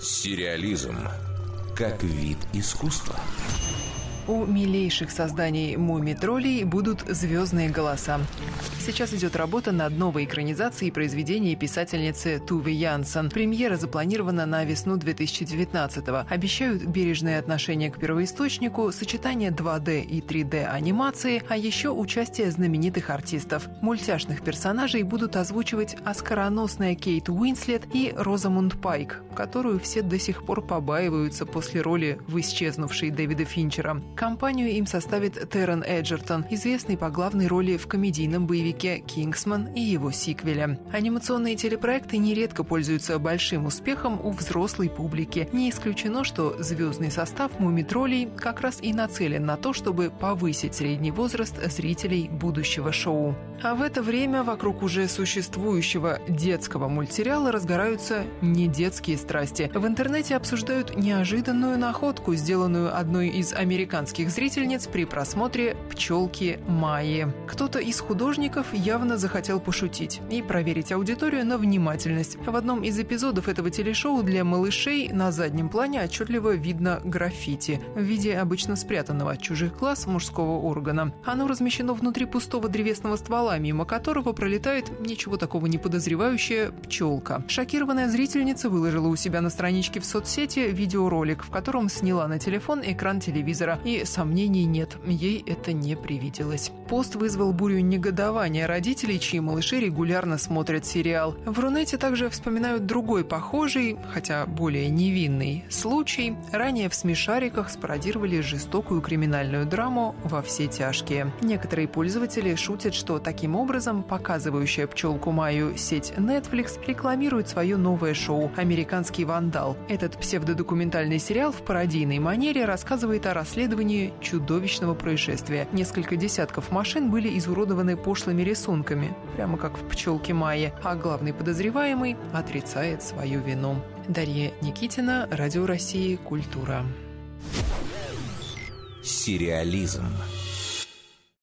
Сериализм как вид искусства. У милейших созданий муми-троллей будут звездные голоса. Сейчас идет работа над новой экранизацией произведения писательницы Туве Янсен. Премьера запланирована на весну 2019-го. Обещают бережное отношение к первоисточнику, сочетание 2D и 3D анимации, а еще участие знаменитых артистов. Мультяшных персонажей будут озвучивать оскароносная Кейт Уинслет и Розамунд Пайк, которую все до сих пор побаиваются после роли в исчезнувшей Дэвида Финчера. Компанию им составит Террен Эджертон, известный по главной роли в комедийном боевике «Кингсман» и его сиквеле. Анимационные телепроекты нередко пользуются большим успехом у взрослой публики. Не исключено, что звездный состав «Мумитролей» как раз и нацелен на то, чтобы повысить средний возраст зрителей будущего шоу. А в это время вокруг уже существующего детского мультсериала разгораются не детские страсти. В интернете обсуждают неожиданную находку, сделанную одной из американских зрительниц при просмотре «Пчелки Майи». Кто-то из художников явно захотел пошутить и проверить аудиторию на внимательность. В одном из эпизодов этого телешоу для малышей на заднем плане отчетливо видно граффити в виде обычно спрятанного от чужих глаз мужского органа. Оно размещено внутри пустого древесного ствола, мимо которого пролетает ничего такого не подозревающая пчелка. Шокированная зрительница выложила у себя на страничке в соцсети видеоролик, в котором сняла на телефон экран телевизора. И сомнений нет, ей это не привиделось. Пост вызвал бурю негодования родителей, чьи малыши регулярно смотрят сериал. В Рунете также вспоминают другой похожий, хотя более невинный, случай. Ранее в «Смешариках» спародировали жестокую криминальную драму «Во все тяжкие». Некоторые пользователи шутят, что таким образом показывающая пчелку Майю сеть Netflix рекламирует свое новое шоу «Американский вандал». Этот псевдодокументальный сериал в пародийной манере рассказывает о расследовании чудовищного происшествия. Несколько десятков машин были изуродованы пошлыми рисунками, прямо как в «Пчелке Майе», а главный подозреваемый отрицает свою вину. Дарья Никитина, Радио России, Культура. Сериализм.